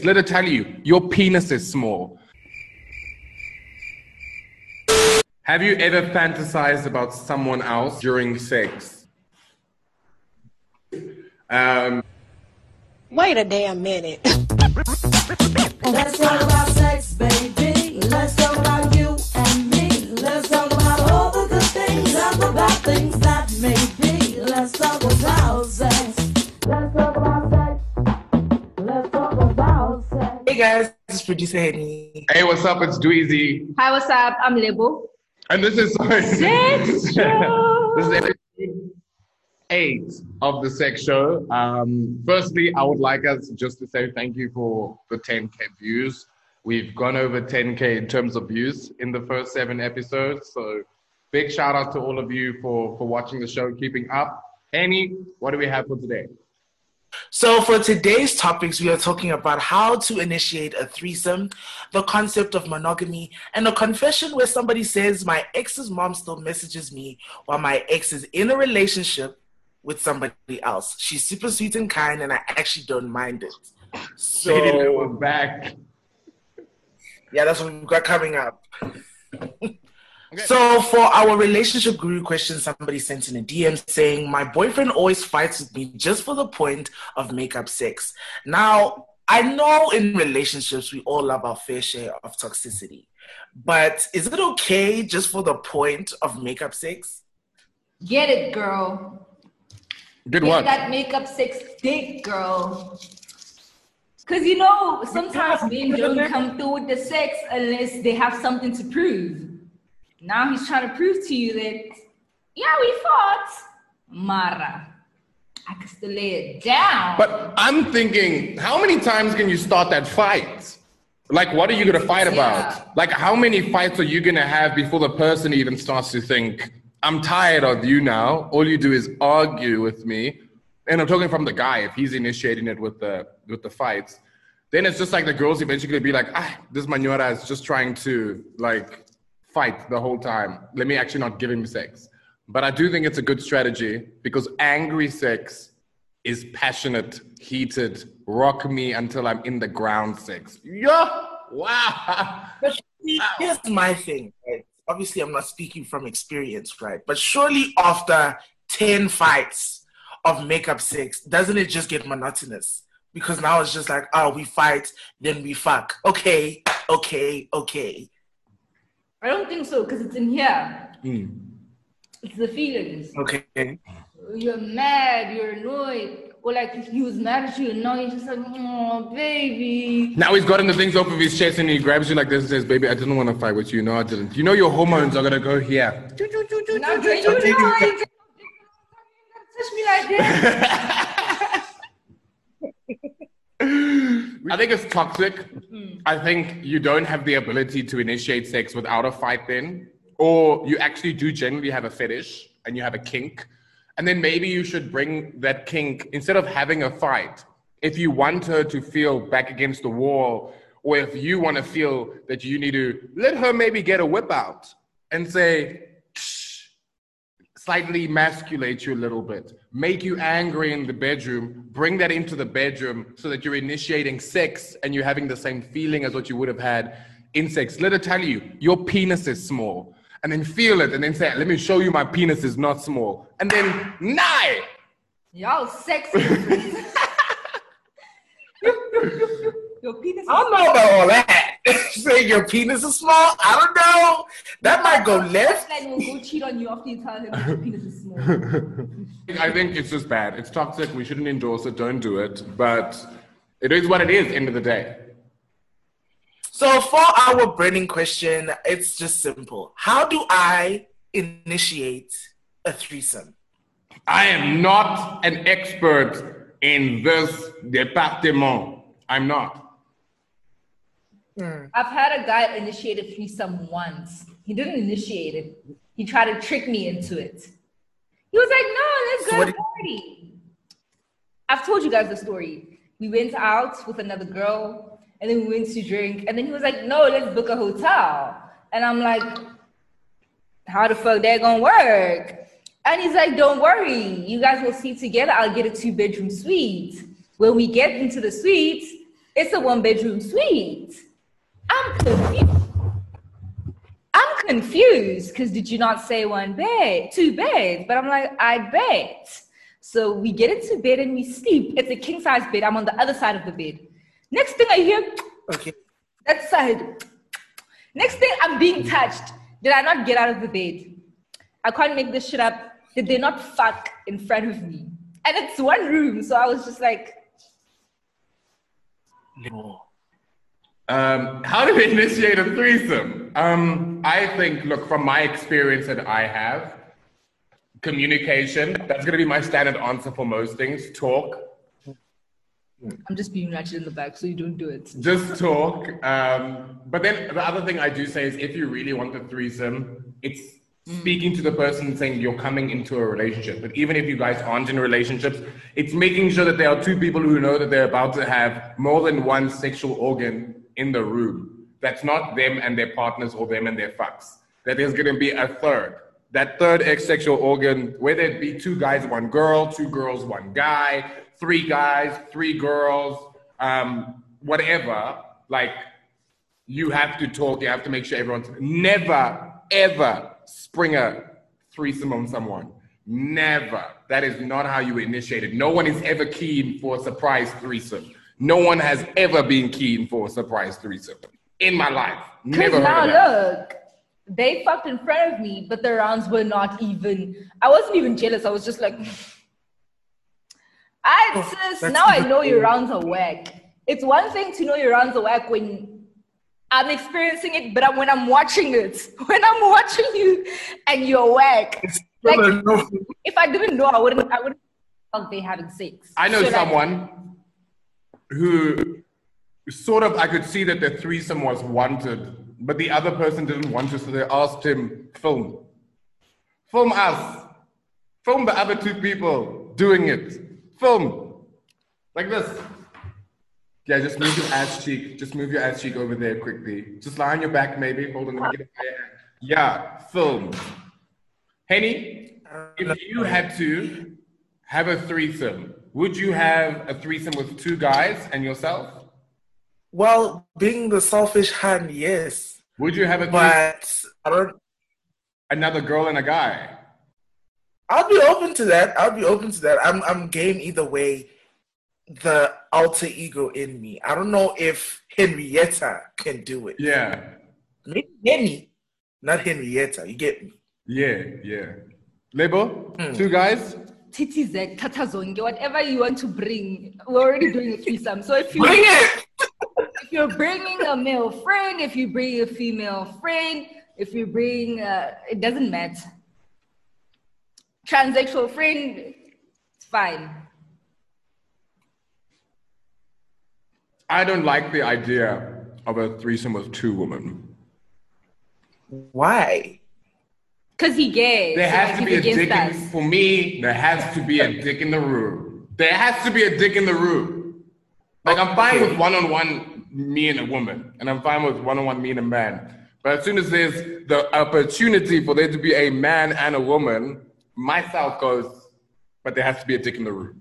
Let her tell you, your penis is small. Have you ever fantasized about someone else during sex? Um, Wait a damn minute. Let's talk about sex, baby. Let's talk about you and me. Let's talk about all the good things and the bad things that may be. Let's talk guys, this is producer Henny. hey, what's up? It's Dweezy. Hi, what's up? I'm Lebo. And this is Sex show. this is episode eight of the sex show. Um, firstly, I would like us just to say thank you for the 10k views. We've gone over 10k in terms of views in the first seven episodes. So big shout out to all of you for for watching the show, keeping up. Annie, what do we have for today? So for today's topics, we are talking about how to initiate a threesome, the concept of monogamy, and a confession where somebody says, my ex's mom still messages me while my ex is in a relationship with somebody else. She's super sweet and kind, and I actually don't mind it. So is back. yeah, that's what we've got coming up. So for our relationship guru question, somebody sent in a DM saying, "My boyfriend always fights with me just for the point of makeup sex." Now I know in relationships we all love our fair share of toxicity, but is it okay just for the point of makeup sex? Get it, girl. Good Get one. that makeup sex dick, girl. Because you know, sometimes men don't come through with the sex unless they have something to prove. Now he's trying to prove to you that, yeah, we fought. Mara. I can still lay it down. But I'm thinking, how many times can you start that fight? Like, what are you gonna fight about? Yeah. Like, how many fights are you gonna have before the person even starts to think, I'm tired of you now. All you do is argue with me. And I'm talking from the guy, if he's initiating it with the with the fights, then it's just like the girls eventually be like, ah, this manora is just trying to like fight the whole time. Let me actually not give him sex. But I do think it's a good strategy because angry sex is passionate, heated, rock me until I'm in the ground sex. Yeah. Wow. But here's my thing. Right? Obviously, I'm not speaking from experience, right? But surely after ten fights of makeup sex, doesn't it just get monotonous? Because now it's just like, oh, we fight, then we fuck. Okay, okay, okay. I don't think so, because it's in here. Hmm. It's the feelings. Okay. You're mad, you're annoyed. Or like if he was mad at you and now you're just like, oh, baby. Now he's gotten the things off of his chest and he grabs you like this and says, Baby, I didn't want to fight with you. No, I didn't. You know your hormones are gonna go here. Now, do you know you touch me like that? I think it's toxic. Mm-hmm. I think you don't have the ability to initiate sex without a fight then. Or you actually do generally have a fetish and you have a kink. And then maybe you should bring that kink instead of having a fight. If you want her to feel back against the wall, or if you want to feel that you need to let her maybe get a whip out and say, slightly emasculate you a little bit, make you angry in the bedroom, bring that into the bedroom so that you're initiating sex and you're having the same feeling as what you would have had in sex. Let her tell you, your penis is small. And then feel it and then say, let me show you my penis is not small. And then, nigh! Y'all sexy. Your penis I don't know about all that. Saying your penis is small, I don't know. That might go left. Like will go cheat on you after you tell him that your penis is small. I think it's just bad. It's toxic. We shouldn't endorse it. Don't do it. But it is what it is, end of the day. So for our burning question, it's just simple. How do I initiate a threesome? I am not an expert in this department. I'm not. I've had a guy initiate a threesome once. He didn't initiate it. He tried to trick me into it. He was like, "No, let's go what to party." I've told you guys the story. We went out with another girl, and then we went to drink, and then he was like, "No, let's book a hotel." And I'm like, "How the fuck that gonna work?" And he's like, "Don't worry, you guys will sleep together. I'll get a two bedroom suite. When we get into the suite, It's a one bedroom suite. I'm confused. Confused because did you not say one bed, two beds? But I'm like, I bet. So we get into bed and we sleep. It's a king size bed. I'm on the other side of the bed. Next thing I hear, Okay. that side. Next thing I'm being mm. touched. Did I not get out of the bed? I can't make this shit up. Did they not fuck in front of me? And it's one room, so I was just like, No. Um, how do we initiate a threesome? Um, I think, look, from my experience that I have, communication, that's going to be my standard answer for most things. Talk, I'm just being ratchet in the back, so you don't do it. just talk. Um, but then the other thing I do say is if you really want the threesome, it's speaking to the person and saying you're coming into a relationship. But even if you guys aren't in relationships, it's making sure that there are two people who know that they're about to have more than one sexual organ in the room. That's not them and their partners or them and their fucks. That there's going to be a third. That third ex sexual organ, whether it be two guys, one girl, two girls, one guy, three guys, three girls, um, whatever, like you have to talk, you have to make sure everyone's never, ever spring a threesome on someone. Never. That is not how you initiate it. No one is ever keen for a surprise threesome. No one has ever been keen for a surprise threesome in my life. Never Because heard now of look, they fucked in front of me, but the rounds were not even. I wasn't even jealous. I was just like, I Oh, sis, now I know your cool. rounds are whack. It's one thing to know your rounds are whack when I'm experiencing it, but I'm, when I'm watching it, when I'm watching you and you're whack. Like if I didn't know, I wouldn't. I wouldn't. Thought they having sex. I know So, like, someone who sort of I could see that the threesome was wanted, but the other person didn't want to, so they asked him, film. Film us. Film the other two people doing it. Film. Like this. Yeah, just move your ass cheek. Just move your ass cheek over there quickly. Just lie on your back, maybe. Hold on. Yeah, film. Henny, if you had to have a threesome, would you have a threesome with two guys and yourself? Well, being the selfish hand, yes. Would you have a threesome But I don't another girl and a guy? I'll be open to that. I'll be open to that. I'm I'm game either way. The alter ego in me. I don't know if Henrietta can do it. Yeah, Maybe Henny, not Henrietta. You get me? yeah, yeah. Lebo, Hmm. two guys? Titi Zek, Tata Zonge, whatever you want to bring, we're already doing a threesome. So if you Bring it. if you're bringing a male friend, if you bring a female friend, if you bring, uh, it doesn't matter. Transsexual friend, it's fine. I don't like the idea of a threesome with two women. Why? Cause he gay. There so has like to be a dick against in, us. for me, there has to be a dick in the room. There has to be a dick in the room. Like I'm fine with one-on-one me and a woman, and I'm fine with one-on-one me and a man. But as soon as there's the opportunity for there to be a man and a woman, myself goes, but there has to be a dick in the room.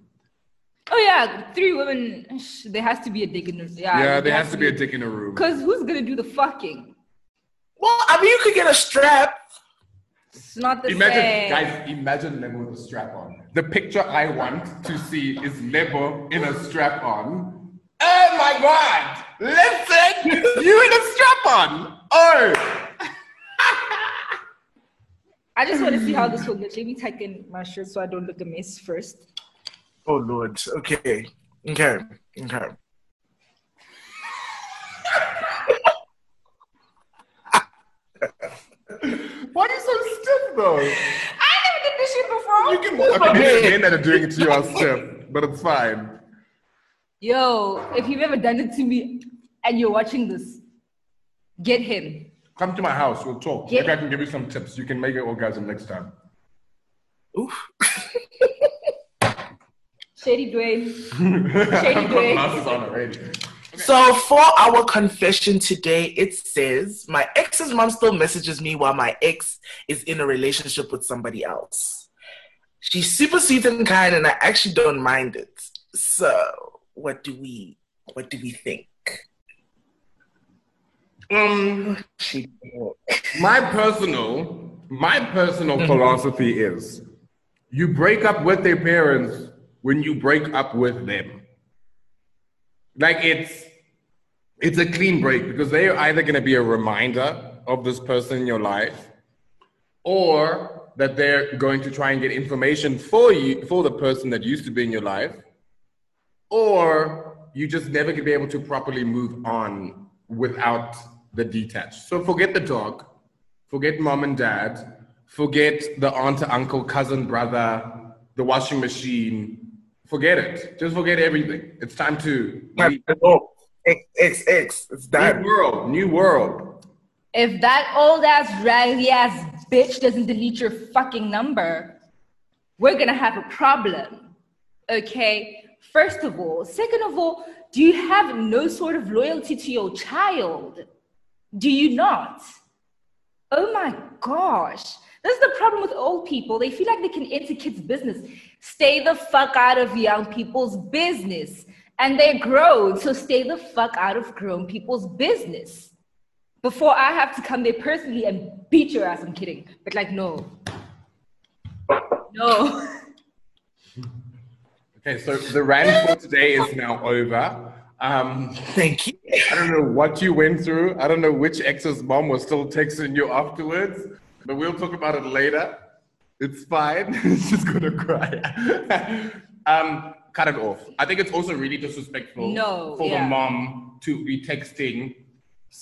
Oh yeah, three women. sh- There has to be a dick in the yeah. Yeah, there has to be a dick in the room. Cause who's gonna do the fucking? Well, I mean, you could get a strap. It's not the Imagine, same. guys, imagine Lebo with a strap on. The picture I want to see is Lebo in a strap on. Oh my god! Listen! you in a strap on! Oh! I just want to see how this will look. Let me tuck in my shirt so I don't look a mess first. Oh Lord. Okay. Okay. Okay. Why are you so stiff though? I never did this shit before. You can okay, there's men that are doing it to you are stiff, but it's fine. Yo, if you've ever done it to me and you're watching this, get him. Come to my house, we'll talk. Yeah. Maybe I can give you some tips. You can make an orgasm next time. Oof. Shady Dwayne. I've Dwayne. Glasses on already. So for our confession today, it says my ex's mom still messages me while my ex is in a relationship with somebody else. She's super sweet and kind, and I actually don't mind it. So what do we What do we think? Um, my personal, my personal philosophy is, you break up with their parents when you break up with them. Like it's, it's a clean break because they are either going to be a reminder of this person in your life, or that they're going to try and get information for you for the person that used to be in your life, or you just never gonna be able to properly move on without the detached. So forget the dog, forget mom and dad, forget the aunt, uncle, cousin, brother, the washing machine. Forget it. Just forget everything. It's time to leave. X, X, X. It's new world, new world. If that old ass raggedy ass bitch doesn't delete your fucking number, we're gonna have a problem. Okay? First of all. Second of all, do you have no sort of loyalty to your child? Do you not? Oh my gosh. This is the problem with old people. They feel like they can enter kids' business. Stay the fuck out of young people's business. And they're grown, so stay the fuck out of grown people's business before I have to come there personally and beat your ass. I'm kidding. But like, no. No. Okay, so the rant for today is now over. Um, Thank you. I don't know what you went through. I don't know which ex's mom was still texting you afterwards, but we'll talk about it later. It's fine. She's gonna cry. um, cut it off. I think it's also really disrespectful No, for yeah. the mom to be texting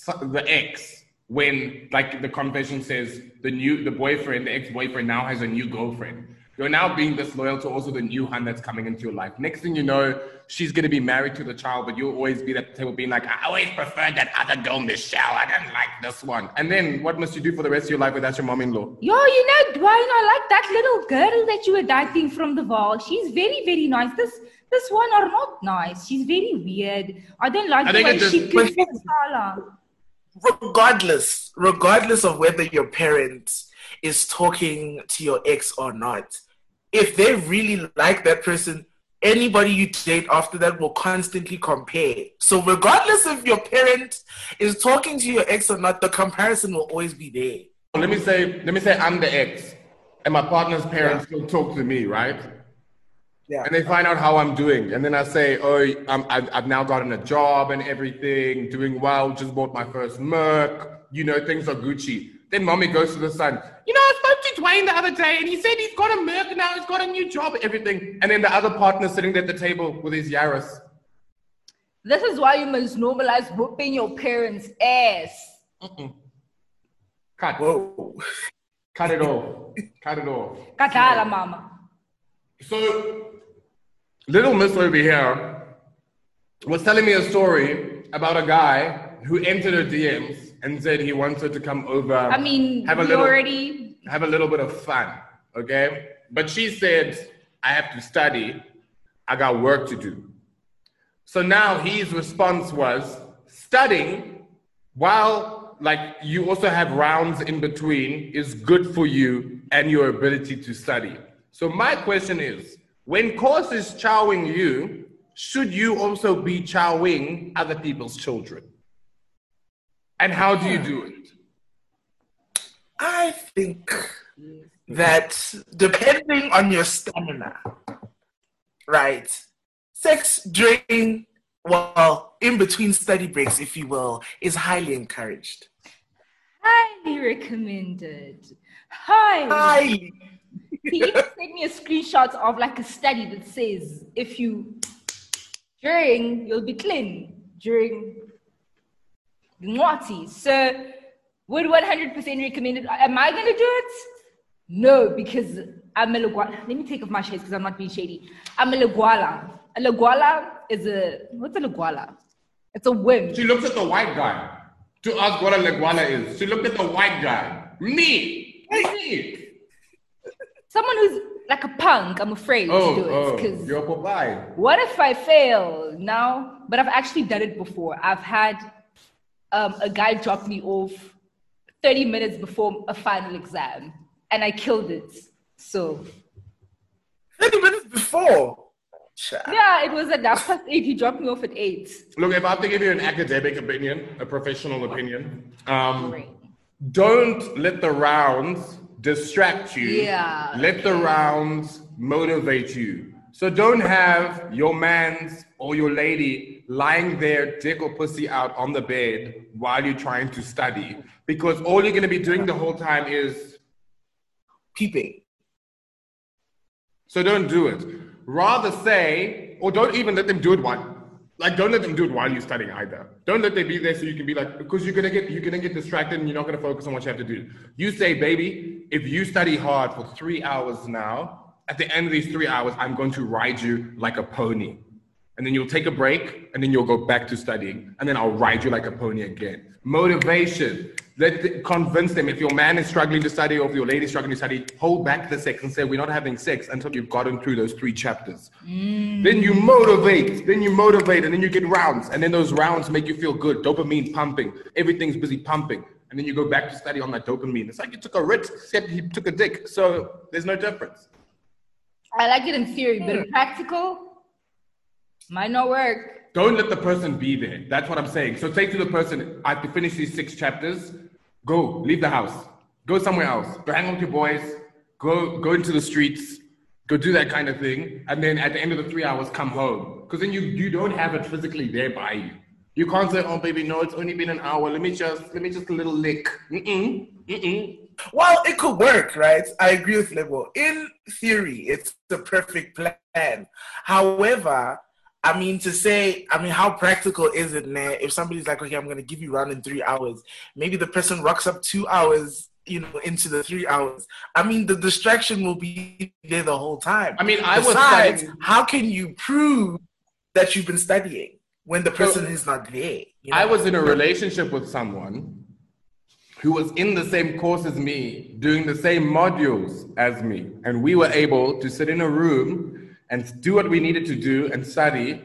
the ex when, like, the confession says the new, the boyfriend, the ex-boyfriend now has a new girlfriend. You're now being disloyal to also the new hun that's coming into your life. Next thing you know, she's gonna be married to the child, but you'll always be at the table being like, I always preferred that other girl, Michelle. I didn't like this one. And then what must you do for the rest of your life without your mom-in-law? Yo, you know, why I like that little girl that you were dating from the wall? She's very, very nice. This this one are not nice. She's very weird. I don't like I the way just- she But- kisses Sala. regardless, regardless of whether your parent is talking to your ex or not, if they really like that person, anybody you date after that will constantly compare. So regardless if your parent is talking to your ex or not, the comparison will always be there. Let me say, let me say I'm the ex, and my partner's parents still talk to me, right? Yeah. And they find out how I'm doing, and then I say, "Oh, I'm, I've, I've now gotten a job and everything, doing well. Just bought my first Merc. You know, things are Gucci." Then mommy goes to the son. You know, I spoke to Dwayne the other day, and he said he's got a Merc now. He's got a new job, everything. And then the other partner sitting there at the table with his Yaris. This is why you must normalize whooping your parents' ass. Cut, Whoa. cut it off, cut it off. Katala, mama. So, little miss over here was telling me a story about a guy who entered her DMs and said he wanted to come over. I mean, have a little, already. have a little bit of fun, okay? But she said, I have to study. I got work to do. So now his response was studying while like you also have rounds in between is good for you and your ability to study. So my question is, when course is chowing you, should you also be chowing other people's children? And how do you hmm. do it? I think that depending on your stamina, right? Sex during, well, in between study breaks, if you will, is highly encouraged. Highly recommended. Highly. Highly. he even sent me a screenshot of like a study that says if you during you'll be clean during naughty. So would 100% recommend it. Am I gonna do it? No, because I'm a Lagwala. Let me take off my shades because I'm not being shady. I'm a Lagwala. A Lagwala is a what's a Lagwala? It's a whim. She looked at the white guy to ask what a leguana is. She looked at the white guy. Me. Me. Someone who's like a punk, I'm afraid Oh, to do it. oh, Because you're Popeye. what if I fail now? But I've actually done it before. I've had um, a guy dropped me off 30 minutes before a final exam and I killed it. So 30 minutes before. Yeah, it was at half past eight. He dropped me off at eight. Look, if I have to give you an academic opinion, a professional opinion, um, don't let the rounds distract you. Yeah. Let the rounds motivate you. So don't have your man's or your lady lying there, dick or pussy out on the bed while you're trying to study. Because all you're going to be doing the whole time is Peeping. So don't do it. Rather say, or don't even let them do it while, like, don't let them do it while you're studying either. Don't let them be there so you can be like, because you're gonna get, you're gonna get distracted and you're not gonna focus on what you have to do. You say, baby, if you study hard for three hours now, at the end of these three hours, I'm going to ride you like a pony. And then you'll take a break and then you'll go back to studying. And then I'll ride you like a pony again. Motivation. Let the, convince them if your man is struggling to study or if your lady is struggling to study, hold back the sex and say, We're not having sex until you've gotten through those three chapters. Mm. Then you motivate, then you motivate, and then you get rounds. And then those rounds make you feel good. Dopamine pumping. Everything's busy pumping. And then you go back to study on that dopamine. It's like you took a risk, except he took a dick. So there's no difference. I like it in theory, but in practical, might not work. Don't let the person be there. That's what I'm saying. So say to the person, I have to finish these six chapters. Go, leave the house. Go somewhere else. Go hang out with your boys. Go, go into the streets. Go do that kind of thing. And then at the end of the three hours, come home. Because then you, you don't have it physically there by you. You can't say, oh baby, no, it's only been an hour. Let me just, let me just a little lick. Mm-mm, mm-mm. Well, it could work, right? I agree with Lebo. In theory, it's the perfect plan. However, I mean, to say, I mean, how practical is it, man? If somebody's like, okay, I'm going to give you round in three hours, maybe the person rocks up two hours, you know, into the three hours. I mean, the distraction will be there the whole time. I mean, I was Besides, studying- how can you prove that you've been studying when the person is not there? you I was in a relationship with someone who was in the same course as me, doing the same modules as me. And we were able to sit in a room and do what we needed to do and study.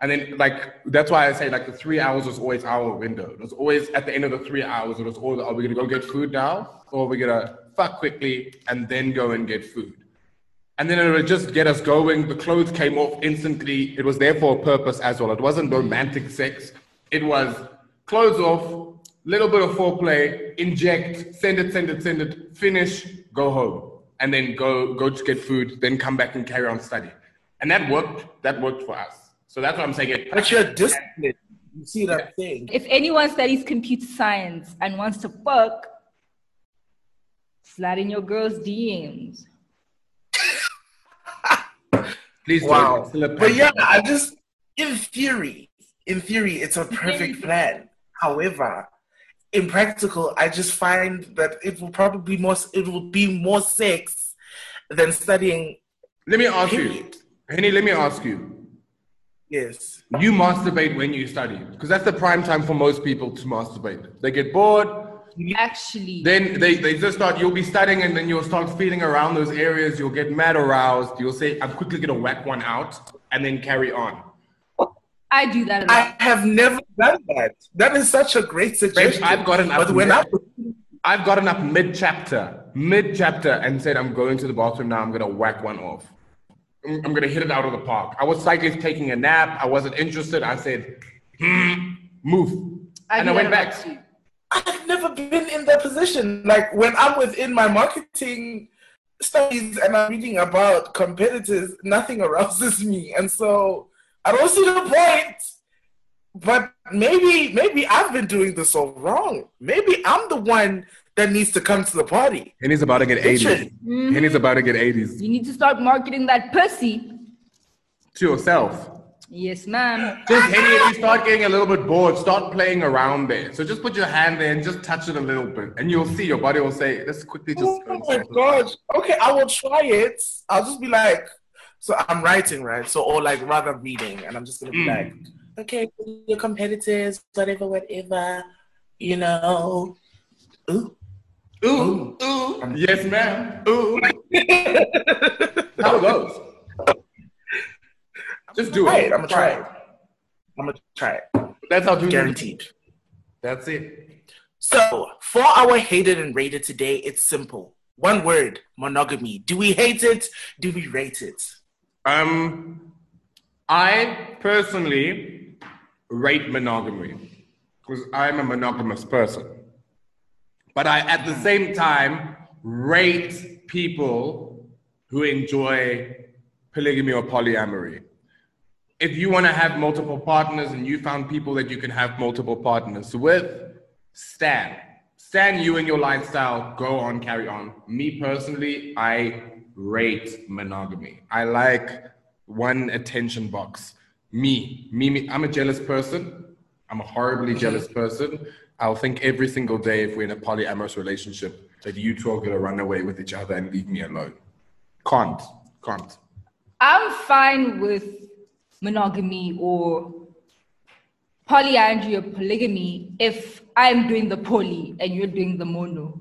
And then, like, that's why I say, like, the three hours was always our window. It was always at the end of the three hours, it was always, are we gonna go get food now? Or are we gonna fuck quickly and then go and get food? And then it would just get us going. The clothes came off instantly. It was there for a purpose as well. It wasn't romantic sex. It was clothes off, little bit of foreplay, inject, send it, send it, send it, finish, go home, and then go go to get food, then come back and carry on study. And that worked. That worked for us. So that's what I'm saying. But you're disciplined. You see what I'm saying? If anyone studies computer science and wants to fuck, slide in your girl's DMs. Please. Wow. It's still a But yeah. I just in theory, in theory, it's a perfect plan. However, in practical, I just find that it will probably more it will be more sex than studying. Let me ask you, Period. Henny. Let me ask you. Yes. You masturbate when you study because that's the prime time for most people to masturbate. They get bored, Actually, then they, they just start. You'll be studying, and then you'll start feeling around those areas. You'll get mad aroused. You'll say, "I'm quickly gonna whack one out," and then carry on. I do that a lot. I have never done that. That is such a great suggestion. I've gotten up But when I I've gotten up mid chapter, mid chapter, and said, "I'm going to the bathroom now. I'm gonna whack one off. I'm, I'm gonna hit it out of the park." I was cycling, taking a nap. I wasn't interested. I said, hmm, "Move," I and I went that a back. Too. I've never been in that position. Like when I'm within my marketing studies and I'm reading about competitors, nothing arouses me, and so I don't see the point. But maybe, maybe I've been doing this all wrong. Maybe I'm the one that needs to come to the party. Henny's about to get 80s. Literally. Henny's about to get 80s You need to start marketing that pussy. to yourself. Yes, ma'am. Just Henny, if you start getting a little bit bored, start playing around there. So just put your hand there and just touch it a little bit, and you'll see your body will say, "Let's quickly just." Oh go my settle." gosh. Okay, I will try it. I'll just be like, so I'm writing, right? So, or like rather reading, and I'm just gonna be Mm. like, okay, your competitors, whatever, whatever, you know. Ooh. Ooh, ooh, yes, ma'am. Ooh. How it goes. Just do it. I'm gonna try it. I'm gonna try it. That's how Guaranteed. That's it. So, for our hated and rated today, it's simple. One word monogamy. Do we hate it? Do we rate it? Um, I personally rate monogamy because I'm a monogamous person. But I, at the same time, rate people who enjoy polygamy or polyamory. If you want to have multiple partners and you found people that you can have multiple partners with, stand. Stand you and your lifestyle, go on, carry on. Me personally, I rate monogamy. I like one attention box. Me, me, me. I'm a jealous person. I'm a horribly jealous mm-hmm. person. I'll think every single day if we're in a polyamorous relationship that you two are gonna run away with each other and leave me alone. Can't, can't. I'm fine with monogamy or polyandry or polygamy if I'm doing the poly and you're doing the mono.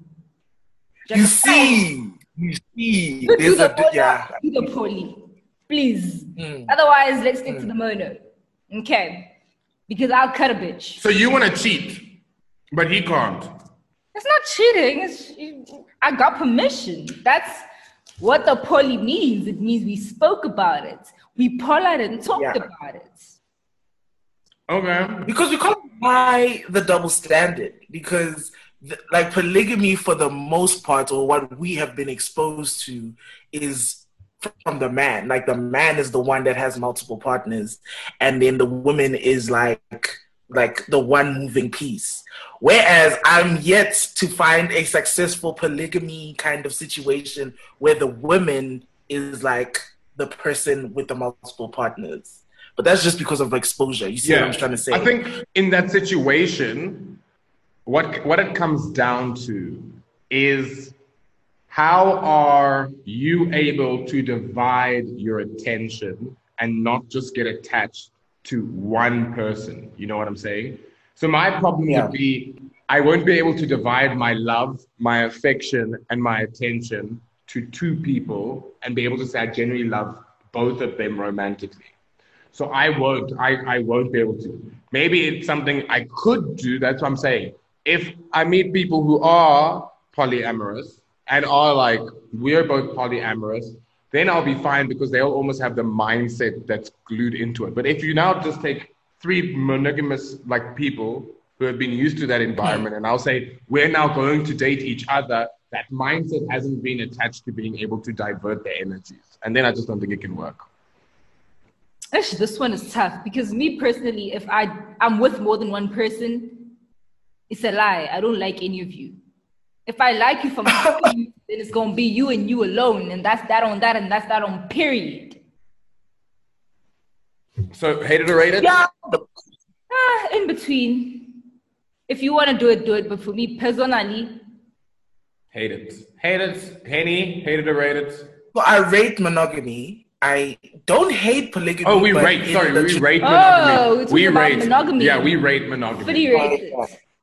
You see, you see, do there's the a mono, yeah. do the poly, please. Mm. Otherwise, let's stick to the mono. Okay, because I'll cut a bitch. So you wanna cheat, but he can't. It's not cheating. It's I got permission. That's what the poly means. It means we spoke about it. We polite and talked Yeah. about it. Okay. because we can't buy the double standard because th- like polygamy for the most part or what we have been exposed to is from the man like the man is the one that has multiple partners and then the woman is like like the one moving piece. Whereas i'm yet to find a successful polygamy kind of situation where the woman is like the person with the multiple partners. But that's just because of exposure. You see what i'm trying to say? I think in that situation, what what it comes down to is how are you able to divide your attention and not just get attached to one person? You know what I'm saying? So my problem Yeah. would be I won't be able to divide my love, my affection, and my attention to two people and be able to say I genuinely love both of them romantically. So I won't. I, I won't be able to. Maybe it's something I could do. That's what I'm saying. If I meet people who are polyamorous and are like, we're both polyamorous, then I'll be fine because they'll almost have the mindset that's glued into it. But if you now just take three monogamous like people who have been used to that environment hmm. and I'll say, we're now going to date each other, that mindset hasn't been attached to being able to divert their energies. And then I just don't think it can work. Actually, this one is tough because me personally, if I I'm with more than one person, it's a lie. I don't like any of you. If I like you from fucking you, then it's gonna be you and you alone, and that's that on that, and that's that on period. So hated or rated? yeah Ah, in between. If you want to do it, do it. But for me personally, Hate it. Hate it. Henny, hated or rated? So I rate monogamy. I don't hate polygamy. Oh, we but rate. Sorry, we tr- rate Oh, monogamy. it's We about rate monogamy. Yeah, we rate monogamy. pretty rated.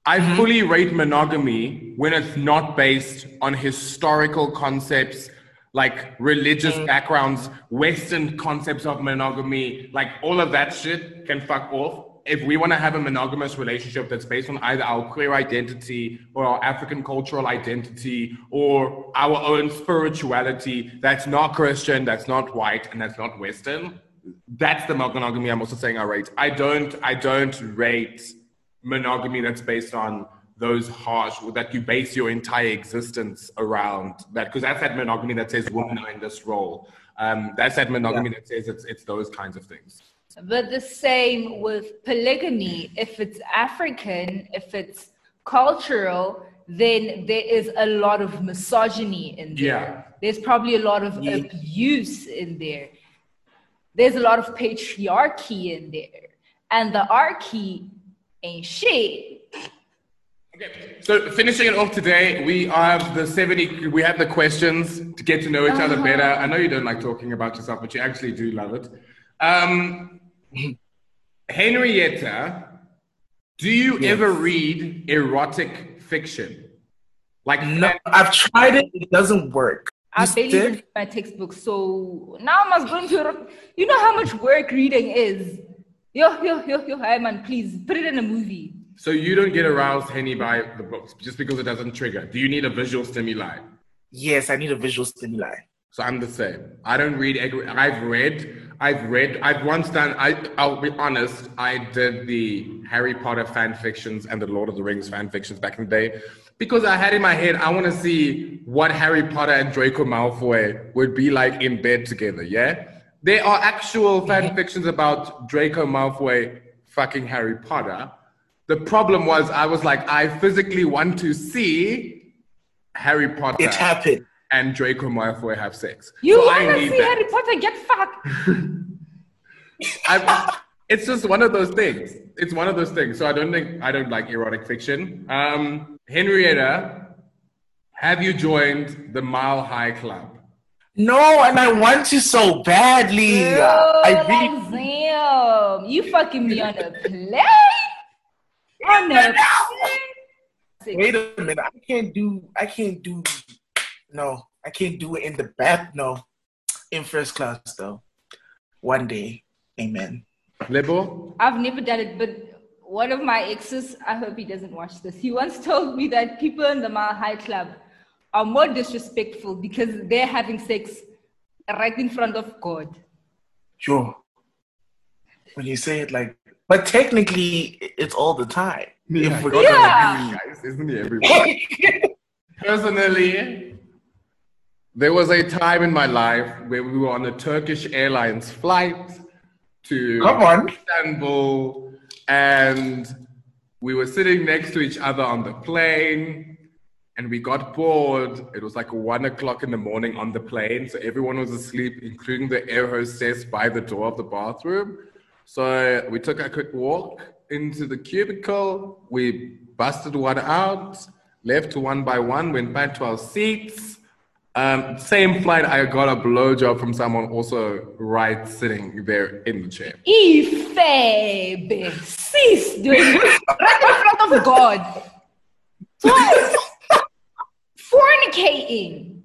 I mm-hmm. fully rate monogamy when it's not based on historical concepts like religious mm. backgrounds, Western concepts of monogamy, like all of that shit can fuck off. If we want to have a monogamous relationship that's based on either our queer identity or our African cultural identity or our own spirituality that's not Christian, that's not white, and that's not Western, that's the monogamy I'm also saying I rate. I don't I don't rate monogamy that's based on those harsh that you base your entire existence around that because that's that monogamy that says women are in this role um, that's that monogamy that says it's, it's those kinds of things But the same with polygamy. If it's African, if it's cultural, then there is a lot of misogyny in there. Yeah. There's probably a lot of Yeah. abuse in there. There's a lot of patriarchy in there. And the archy ain't shit. okay so finishing it off today we have the 70 we have the questions to get to know each other better i know you don't like talking about yourself but you actually do love it um, henrietta do you ever read erotic fiction like No, I've tried it. It doesn't work. I You barely said- read my textbook, so now I must go into. You know how much work reading is. Yo, yo, yo, yo, hey man, please put it in a movie. So you don't get aroused, Henny, by the books just because it doesn't trigger. Do you need a visual stimuli? Yes, I need a visual stimuli. So I'm the same. I don't read. I've read. I've read. I've once done. I. I'll be honest. I did the Harry Potter fan fictions and the Lord of the Rings fan fictions back in the day because I had in my head I want to see what Harry Potter and Draco Malfoy would be like in bed together. Yeah, there are actual fan fictions about Draco Malfoy fucking Harry Potter. The problem was I was like I physically want to see Harry Potter It happened. and Draco Malfoy have sex. You So wanna see that. Harry Potter get fucked? I, it's just one of those things. It's one of those things. So I don't think I don't like erotic fiction. Um, Henrietta, have you joined the Mile High Club? No, and I want you so badly. Oh, I really. damn. You fucking me on a plane? On a plane? Wait a minute. I can't do. I can't do. No, I can't do it in the back. No, in first class though. One day, amen. Lebo? I've never done it, but one of my exes, I hope he doesn't watch this. He once told me that people in the Mile High Club are more disrespectful because they're having sex right in front of God. Sure. When you say it like, but technically, it's all the time. If we're Yeah. Guys, isn't he everyone? Personally, there was a time in my life where we were on a Turkish Airlines flight to Come on. Istanbul, and we were sitting next to each other on the plane, and we got bored. It was like one o'clock in the morning on the plane, so everyone was asleep, including the air hostess by the door of the bathroom. So we took a quick walk into the cubicle. We busted one out, left one by one, went back to our seats. Um, same flight, I got a blowjob from someone also right sitting there in the chair. Ife, cease doing it right in front of God. Twice. Fornicating.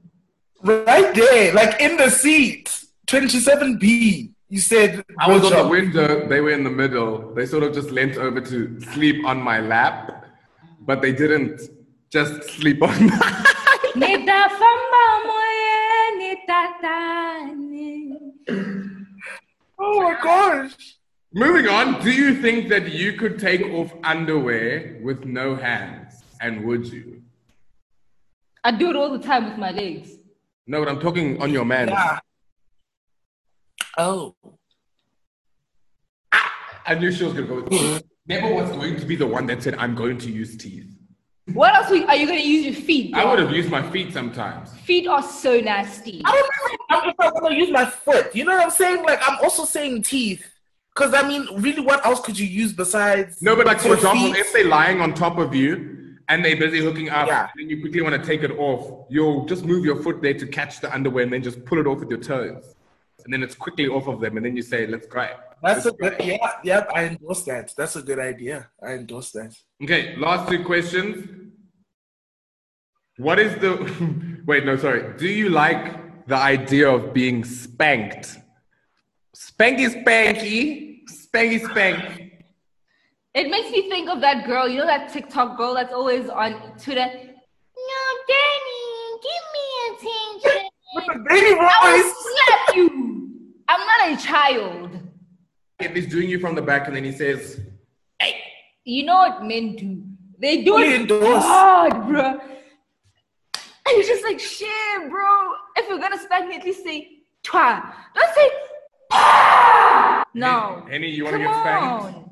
Right there, like in the seat, 27B. You said I was on the window, they were in the middle. They sort of just leant over to sleep on my lap, but they didn't just sleep on my Nita famba moye, nita tani. Oh my gosh. Moving on, do you think that you could take off underwear with no hands? And would you? I do it all the time with my legs. No, but I'm talking on your man. Yeah. Oh. I knew she was gonna go with Never was going to be the one that said, I'm going to use teeth. What else are you going to use your feet? I would have used my feet sometimes. Feet are so nasty. I don't know. I'm if I'm gonna use my foot. You know what I'm saying? Like I'm also saying teeth. Cause I mean, really, what else could you use besides? No, but like for example, feet? if they're lying on top of you and they're busy hooking up, Yeah. and you quickly want to take it off, you'll just move your foot there to catch the underwear and then just pull it off with your toes. And then it's quickly off of them, and then you say, let's go. That's a Let's good. go. Yeah, yeah. I endorse that. That's a good idea. I endorse that. Okay, last two questions. What is the wait, no, sorry. Do you like the idea of being spanked? Spanky spanky, spanky spank. It makes me think of that girl, you know that TikTok girl that's always on Twitter. No, Danny, give me attention. Baby I voice. will slap you. I'm not a child. If he's doing you from the back and then he says, hey. You know what men do? They do Fully it endorse. hard, bro. And you're just like, shit, bro. If you're gonna spank me, at least say twa. Don't say ah. No. Henny, you wanna Come get spanked?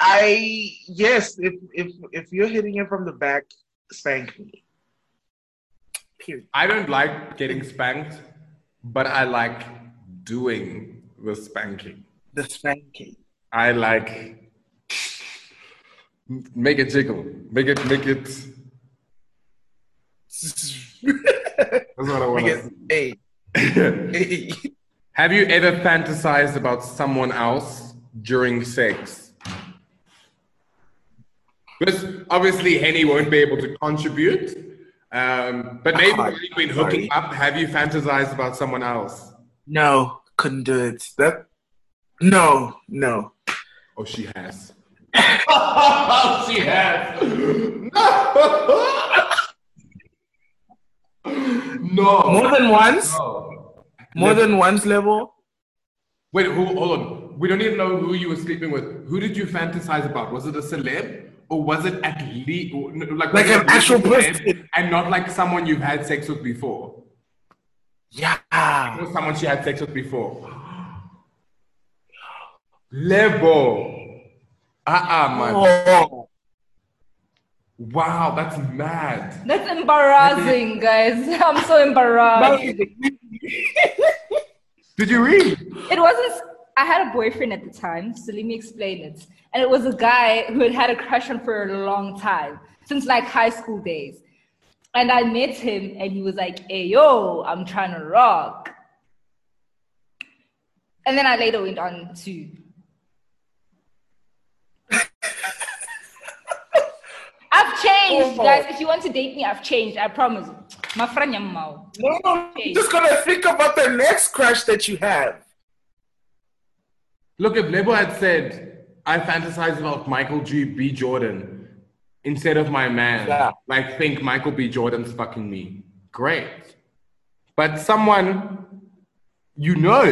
I yes. If if if you're hitting it from the back, spank me. Period. I don't like getting spanked, but I like doing the spanking. The spanking. I like make it jiggle. Make it make it that's what I want hey, hey. Have you ever fantasized about someone else during sex? Because obviously Henny won't be able to contribute. Um, but maybe when you've been hooking sorry. up, have you fantasized about someone else? No, couldn't do it. That. No, no. Oh, she has. oh, she has. no. no. More than once. No. More than once level. Wait, hold on. We don't even know who you were sleeping with. Who did you fantasize about? Was it a celeb? Or was it at least like, Like an actual person. and not like someone you've had sex with before? Yeah. Or someone she had sex with before? Lebo. Uh-uh, man. Oh. Wow, that's mad. That's embarrassing, guys. I'm so embarrassed. Did you read? It wasn't. I had a boyfriend at the time, so let me explain it. And it was a guy who had had a crush on for a long time, since like high school days. And I met him, and he was like, "Hey, yo, I'm trying to rock." And then I later went on to. I've changed, Oh. guys. If you want to date me, I've changed. I promise. My friend. No, you just gonna think about the next crush that you have. Look, if Lebo had said, I fantasize about Michael G. B. Jordan instead of my man, Yeah. like think Michael B. Jordan's fucking me. Great. But someone you know.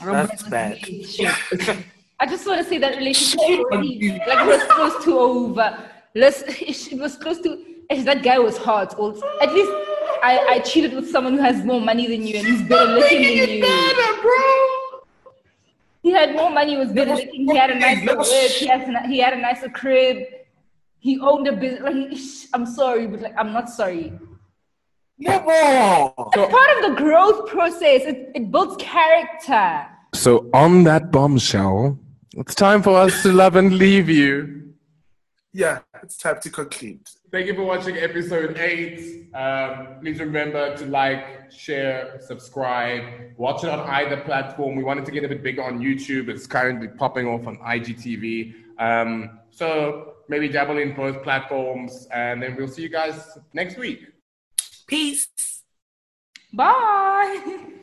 That's bad. I just want to say that relationship already, like it was close to over. Let's, it was close to. That guy was hot. Also, at least I, I cheated with someone who has more money than you and he's better looking than you. He had more money. Was better looking. He had a nicer whip. He has he had a nicer crib. He owned a business. Like, he- I'm sorry, but like I'm not sorry. Never. It's part of the growth process. It, it builds character. So, on that bombshell, it's time for us to love and leave you. Yeah, it's time to conclude. Thank you for watching episode eight. Um, please remember to like, share, subscribe, watch it on either platform. We wanted to get a bit bigger on YouTube. It's currently popping off on IGTV. Um, so maybe dabble in both platforms, and then we'll see you guys next week. Peace. Bye.